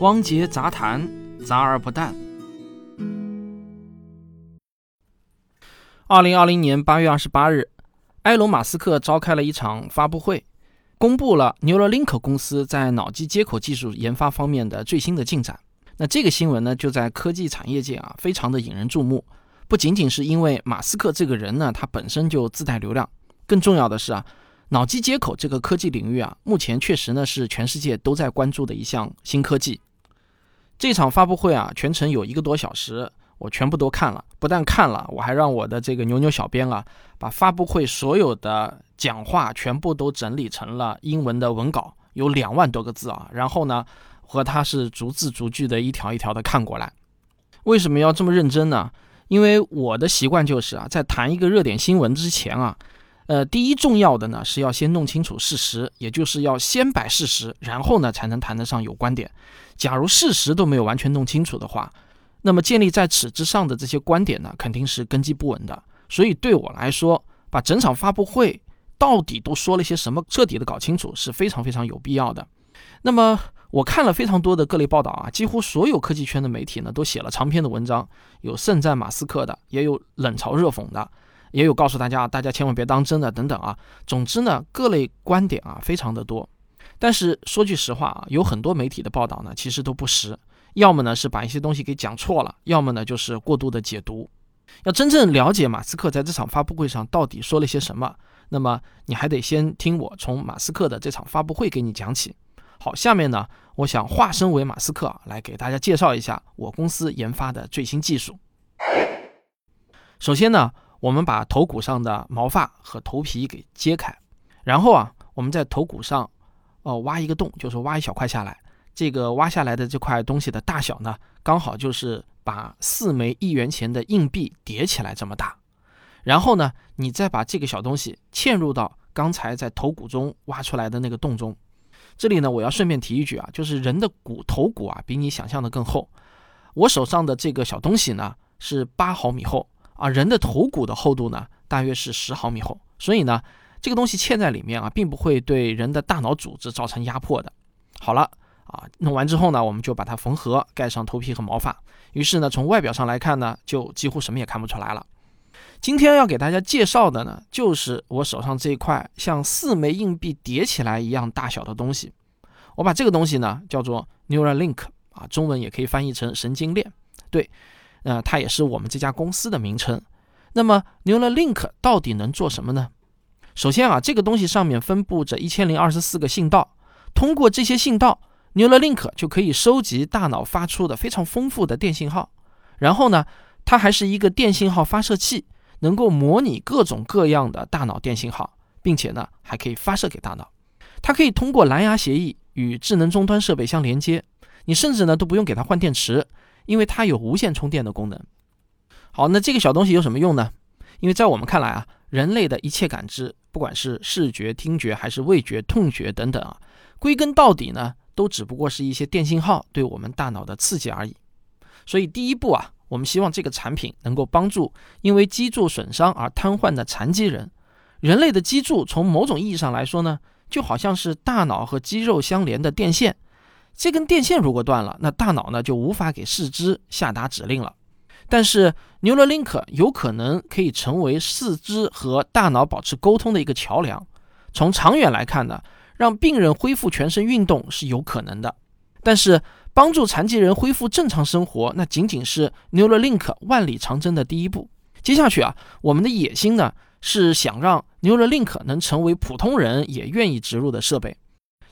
汪杰杂谈，杂而不淡。二零二零年八月二十八日，埃隆·马斯克召开了一场发布会，公布了 Neuralink 公司在脑机接口技术研发方面的最新的进展。那这个新闻呢，就在科技产业界啊，非常的引人注目。不仅仅是因为马斯克这个人呢，他本身就自带流量，更重要的是啊。脑机接口这个科技领域啊，目前确实呢是全世界都在关注的一项新科技。这场发布会啊，全程有一个多小时，我全部都看了。不但看了，我还让我的这个牛牛小编啊，把发布会所有的讲话全部都整理成了英文的文稿，有两万多个字啊。然后呢，和他是逐字逐句的一条一条的看过来。为什么要这么认真呢？因为我的习惯就是啊，在谈一个热点新闻之前啊。呃，第一重要的呢是要先弄清楚事实，也就是要先摆事实，然后呢才能谈得上有观点。假如事实都没有完全弄清楚的话，那么建立在此之上的这些观点呢，肯定是根基不稳的。所以对我来说，把整场发布会到底都说了些什么，彻底的搞清楚是非常非常有必要的。那么我看了非常多的各类报道啊，几乎所有科技圈的媒体呢都写了长篇的文章，有盛赞马斯克的，也有冷嘲热讽的。也有告诉大家，大家千万别当真的等等啊。总之呢，各类观点啊非常的多。但是说句实话啊，有很多媒体的报道呢，其实都不实，要么呢是把一些东西给讲错了，要么呢就是过度的解读。要真正了解马斯克在这场发布会上到底说了些什么，那么你还得先听我从马斯克的这场发布会给你讲起。好，下面呢，我想化身为马斯克来给大家介绍一下我公司研发的最新技术。首先呢。我们把头骨上的毛发和头皮给揭开，然后啊，我们在头骨上，哦，挖一个洞，就是挖一小块下来。这个挖下来的这块东西的大小呢，刚好就是把四枚一元钱的硬币叠起来这么大。然后呢，你再把这个小东西嵌入到刚才在头骨中挖出来的那个洞中。这里呢，我要顺便提一句啊，就是人的骨头骨啊，比你想象的更厚。我手上的这个小东西呢，是八毫米厚。啊，人的头骨的厚度呢，大约是十毫米厚，所以呢，这个东西嵌在里面啊，并不会对人的大脑组织造成压迫的。好了，啊，弄完之后呢，我们就把它缝合，盖上头皮和毛发。于是呢，从外表上来看呢，就几乎什么也看不出来了。今天要给大家介绍的呢，就是我手上这一块像四枚硬币叠起来一样大小的东西。我把这个东西呢叫做 Neuralink，啊，中文也可以翻译成神经链。对。呃，它也是我们这家公司的名称。那么，Neuralink 到底能做什么呢？首先啊，这个东西上面分布着一千零二十四个信道，通过这些信道，Neuralink 就可以收集大脑发出的非常丰富的电信号。然后呢，它还是一个电信号发射器，能够模拟各种各样的大脑电信号，并且呢，还可以发射给大脑。它可以通过蓝牙协议与智能终端设备相连接，你甚至呢都不用给它换电池。因为它有无线充电的功能。好，那这个小东西有什么用呢？因为在我们看来啊，人类的一切感知，不管是视觉、听觉还是味觉、痛觉等等啊，归根到底呢，都只不过是一些电信号对我们大脑的刺激而已。所以第一步啊，我们希望这个产品能够帮助因为脊柱损伤而瘫痪的残疾人。人类的脊柱从某种意义上来说呢，就好像是大脑和肌肉相连的电线。这根电线如果断了，那大脑呢就无法给四肢下达指令了。但是 Neuralink 有可能可以成为四肢和大脑保持沟通的一个桥梁。从长远来看呢，让病人恢复全身运动是有可能的。但是帮助残疾人恢复正常生活，那仅仅是 Neuralink 万里长征的第一步。接下去啊，我们的野心呢是想让 Neuralink 能成为普通人也愿意植入的设备。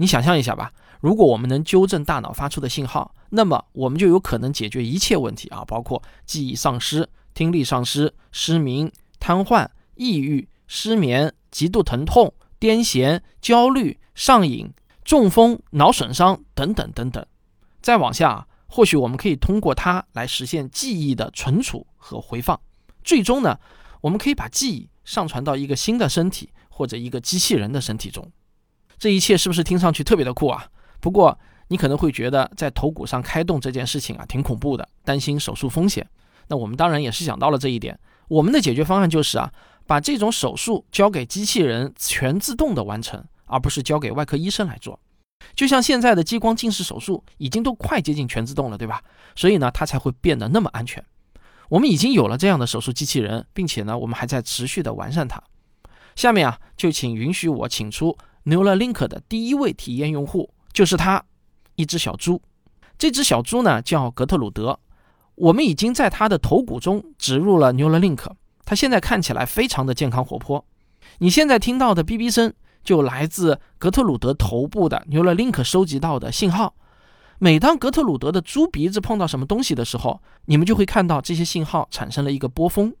你想象一下吧。如果我们能纠正大脑发出的信号，那么我们就有可能解决一切问题啊，包括记忆丧失、听力丧失、失明、瘫痪、抑郁、失眠、极度疼痛、癫痫、焦虑、上瘾、中风、脑损伤等等等等。再往下，或许我们可以通过它来实现记忆的存储和回放。最终呢，我们可以把记忆上传到一个新的身体或者一个机器人的身体中。这一切是不是听上去特别的酷啊？不过，你可能会觉得在头骨上开洞这件事情啊，挺恐怖的，担心手术风险。那我们当然也是想到了这一点。我们的解决方案就是啊，把这种手术交给机器人全自动的完成，而不是交给外科医生来做。就像现在的激光近视手术已经都快接近全自动了，对吧？所以呢，它才会变得那么安全。我们已经有了这样的手术机器人，并且呢，我们还在持续的完善它。下面啊，就请允许我请出 Neuralink 的第一位体验用户，就是它，一只小猪。这只小猪呢叫格特鲁德，我们已经在它的头骨中植入了 Neuralink，它现在看起来非常的健康活泼。你现在听到的哔哔声，就来自格特鲁德头部的 Neuralink 收集到的信号。每当格特鲁德的猪鼻子碰到什么东西的时候，你们就会看到这些信号产生了一个波峰。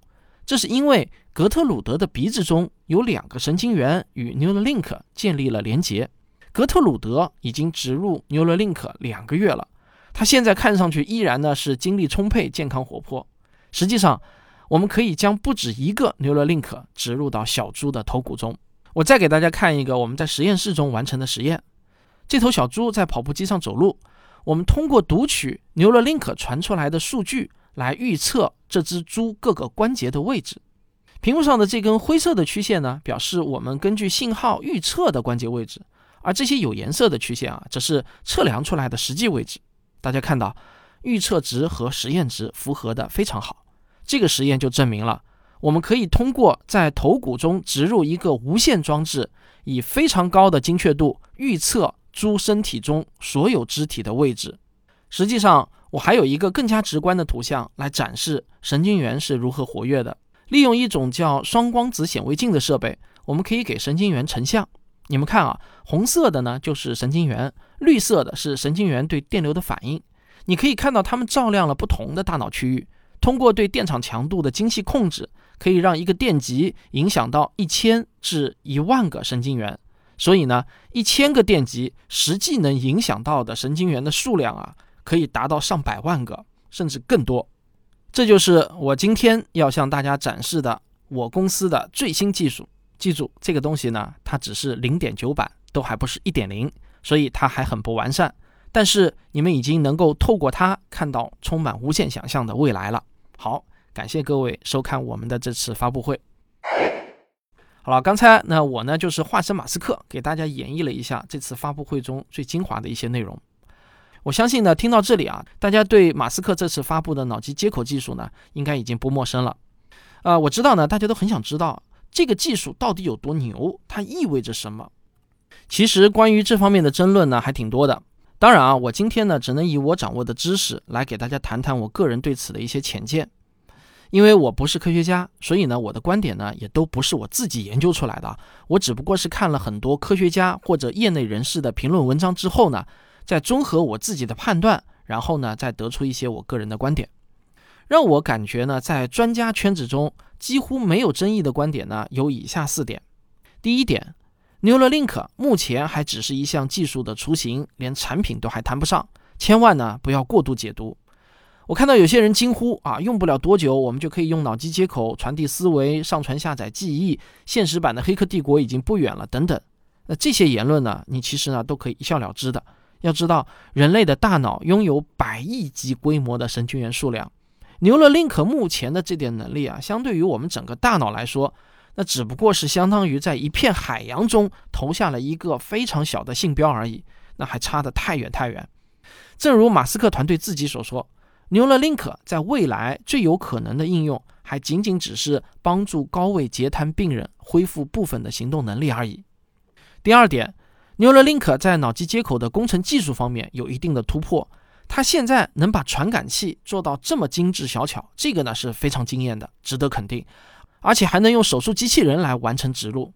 这是因为格特鲁德的鼻子中有两个神经元与 Neuralink 建立了连接。格特鲁德已经植入 Neuralink 两个月了。他现在看上去依然呢是精力充沛、健康活泼。实际上，我们可以将不止一个 Neuralink 植入到小猪的头骨中。我再给大家看一个我们在实验室中完成的实验。这头小猪在跑步机上走路，我们通过读取 Neuralink 传出来的数据来预测这只猪各个关节的位置。屏幕上的这根灰色的曲线呢，表示我们根据信号预测的关节位置，而这些有颜色的曲线啊，则是测量出来的实际位置。大家看到，预测值和实验值符合的非常好。这个实验就证明了，我们可以通过在头骨中植入一个无线装置，以非常高的精确度预测猪身体中所有肢体的位置。实际上，我还有一个更加直观的图像来展示神经元是如何活跃的。利用一种叫双光子显微镜的设备，我们可以给神经元成像。你们看啊，红色的呢就是神经元。绿色的是神经元对电流的反应，你可以看到它们照亮了不同的大脑区域。通过对电场强度的精细控制，可以让一个电极影响到一千至一万个神经元。所以呢，一千个电极实际能影响到的神经元的数量啊，可以达到上百万个，甚至更多。这就是我今天要向大家展示的我公司的最新技术。记住，这个东西呢，它只是零点九版，都还不是一点零。所以它还很不完善，但是你们已经能够透过它看到充满无限想象的未来了。好，感谢各位收看我们的这次发布会。好了，刚才那我呢就是化身马斯克，给大家演绎了一下这次发布会中最精华的一些内容。我相信呢，听到这里啊，大家对马斯克这次发布的脑机接口技术呢，应该已经不陌生了。呃，我知道呢，大家都很想知道这个技术到底有多牛，它意味着什么。其实关于这方面的争论呢，还挺多的。当然啊，我今天呢，只能以我掌握的知识来给大家谈谈我个人对此的一些浅见。因为我不是科学家，所以呢，我的观点呢，也都不是我自己研究出来的。我只不过是看了很多科学家或者业内人士的评论文章之后呢，再综合我自己的判断，然后呢，再得出一些我个人的观点。让我感觉呢，在专家圈子中几乎没有争议的观点呢，有以下四点。第一点。Neuralink 目前还只是一项技术的雏形，连产品都还谈不上。千万呢不要过度解读。我看到有些人惊呼啊，用不了多久，我们就可以用脑机接口传递思维、上传下载记忆，现实版的《黑客帝国》已经不远了等等。那这些言论呢，你其实呢都可以一笑了之的。要知道，人类的大脑拥有百亿级规模的神经元数量，Neuralink 目前的这点能力啊，相对于我们整个大脑来说。那只不过是相当于在一片海洋中投下了一个非常小的信标而已，那还差得太远太远。正如马斯克团队自己所说，Neuralink 在未来最有可能的应用，还仅仅只是帮助高位截瘫病人恢复部分的行动能力而已。第二点，Neuralink 在脑机接口的工程技术方面有一定的突破，它现在能把传感器做到这么精致小巧，这个呢是非常惊艳的，值得肯定。而且还能用手术机器人来完成植入，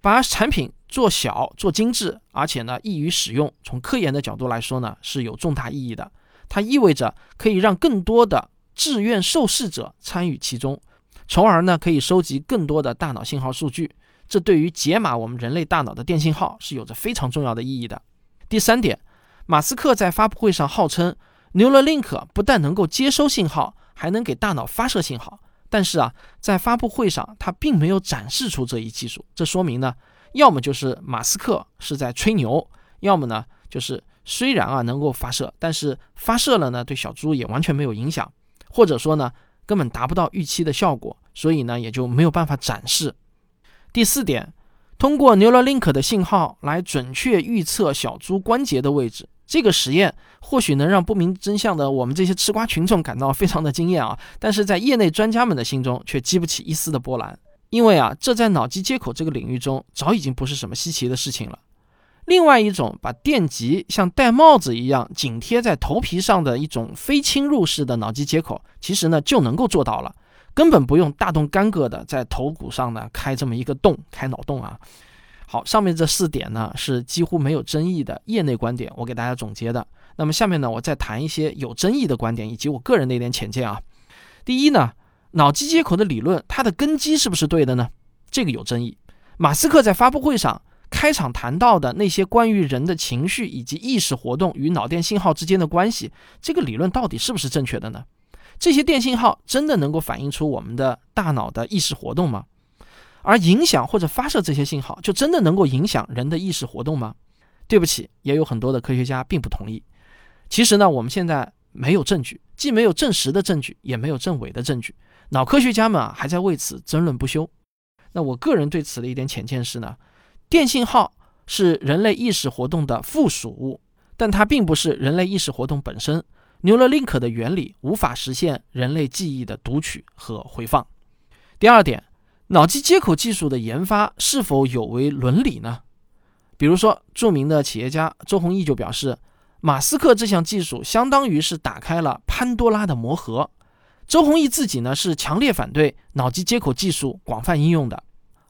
把产品做小做精致，而且呢易于使用。从科研的角度来说呢是有重大意义的。它意味着可以让更多的志愿受试者参与其中，从而呢可以收集更多的大脑信号数据。这对于解码我们人类大脑的电信号是有着非常重要的意义的。第三点，马斯克在发布会上号称，Neuralink 不但能够接收信号，还能给大脑发射信号。但是啊，在发布会上，他并没有展示出这一技术。这说明呢，要么就是马斯克是在吹牛，要么呢就是虽然啊能够发射，但是发射了呢对小猪也完全没有影响，或者说呢根本达不到预期的效果，所以呢也就没有办法展示。第四点通过 Neuralink 的信号来准确预测小猪关节的位置。这个实验或许能让不明真相的我们这些吃瓜群众感到非常的惊艳啊，但是在业内专家们的心中却激不起一丝的波澜，因为啊，这在脑机接口这个领域中早已经不是什么稀奇的事情了。另外一种把电极像戴帽子一样紧贴在头皮上的一种非侵入式的脑机接口，其实呢就能够做到了，根本不用大动干戈的在头骨上呢开这么一个洞，开脑洞啊。好，上面这四点呢是几乎没有争议的业内观点，我给大家总结的。那么下面呢我再谈一些有争议的观点以及我个人的一点浅见啊。第一呢，脑机接口的理论它的根基是不是对的呢？这个有争议。马斯克在发布会上。开场谈到的那些关于人的情绪以及意识活动与脑电信号之间的关系，这个理论到底是不是正确的呢？这些电信号真的能够反映出我们的大脑的意识活动吗？而影响或者发射这些信号，就真的能够影响人的意识活动吗？对不起，也有很多的科学家并不同意。其实呢，我们现在没有证据，既没有证实的证据，也没有证伪的证据。脑科学家们啊，还在为此争论不休。那我个人对此的一点浅见是呢。电信号是人类意识活动的附属物，但它并不是人类意识活动本身。Neuralink 的原理无法实现人类记忆的读取和回放。第二点，脑机接口技术的研发是否有违伦理呢？比如说，著名的企业家周鸿祎就表示，马斯克这项技术相当于是打开了潘多拉的魔盒。周鸿祎自己呢是强烈反对脑机接口技术广泛应用的，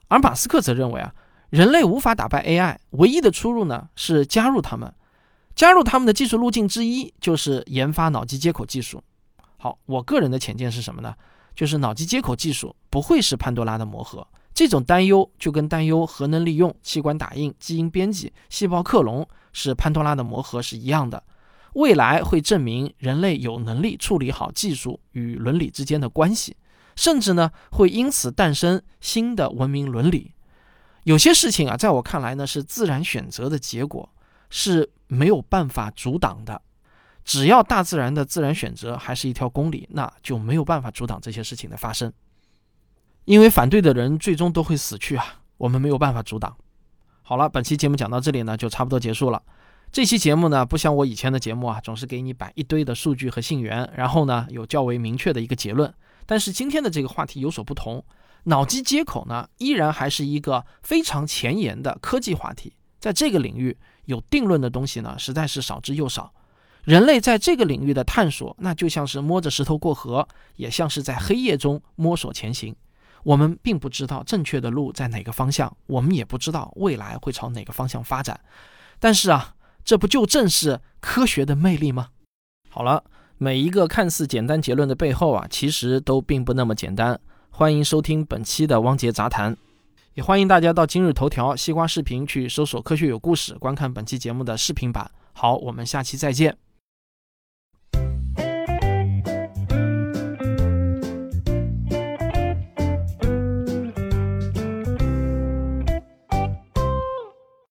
而马斯克则认为啊。人类无法打败 AI，唯一的出路呢是加入他们。加入他们的技术路径之一就是研发脑机接口技术。好，我个人的浅见是什么呢？就是脑机接口技术不会是潘多拉的魔盒。这种担忧就跟担忧核能利用、器官打印、基因编辑、细胞克隆是潘多拉的魔盒是一样的。未来会证明人类有能力处理好技术与伦理之间的关系，甚至呢会因此诞生新的文明伦理。有些事情啊，在我看来呢，是自然选择的结果，是没有办法阻挡的。只要大自然的自然选择还是一条公理，那就没有办法阻挡这些事情的发生。因为反对的人最终都会死去啊，我们没有办法阻挡。好了，本期节目讲到这里呢，就差不多结束了。这期节目呢，不像我以前的节目啊，总是给你摆一堆的数据和信源，然后呢，有较为明确的一个结论。但是今天的这个话题有所不同。脑机接口呢，依然还是一个非常前沿的科技话题。在这个领域，有定论的东西呢，实在是少之又少。人类在这个领域的探索，那就像是摸着石头过河，也像是在黑夜中摸索前行。我们并不知道正确的路在哪个方向，我们也不知道未来会朝哪个方向发展。但是啊，这不就正是科学的魅力吗？好了，每一个看似简单结论的背后啊，其实都并不那么简单。欢迎收听本期的汪杰杂谈，也欢迎大家到今日头条、西瓜视频去搜索“科学有故事”，观看本期节目的视频版。好，我们下期再见。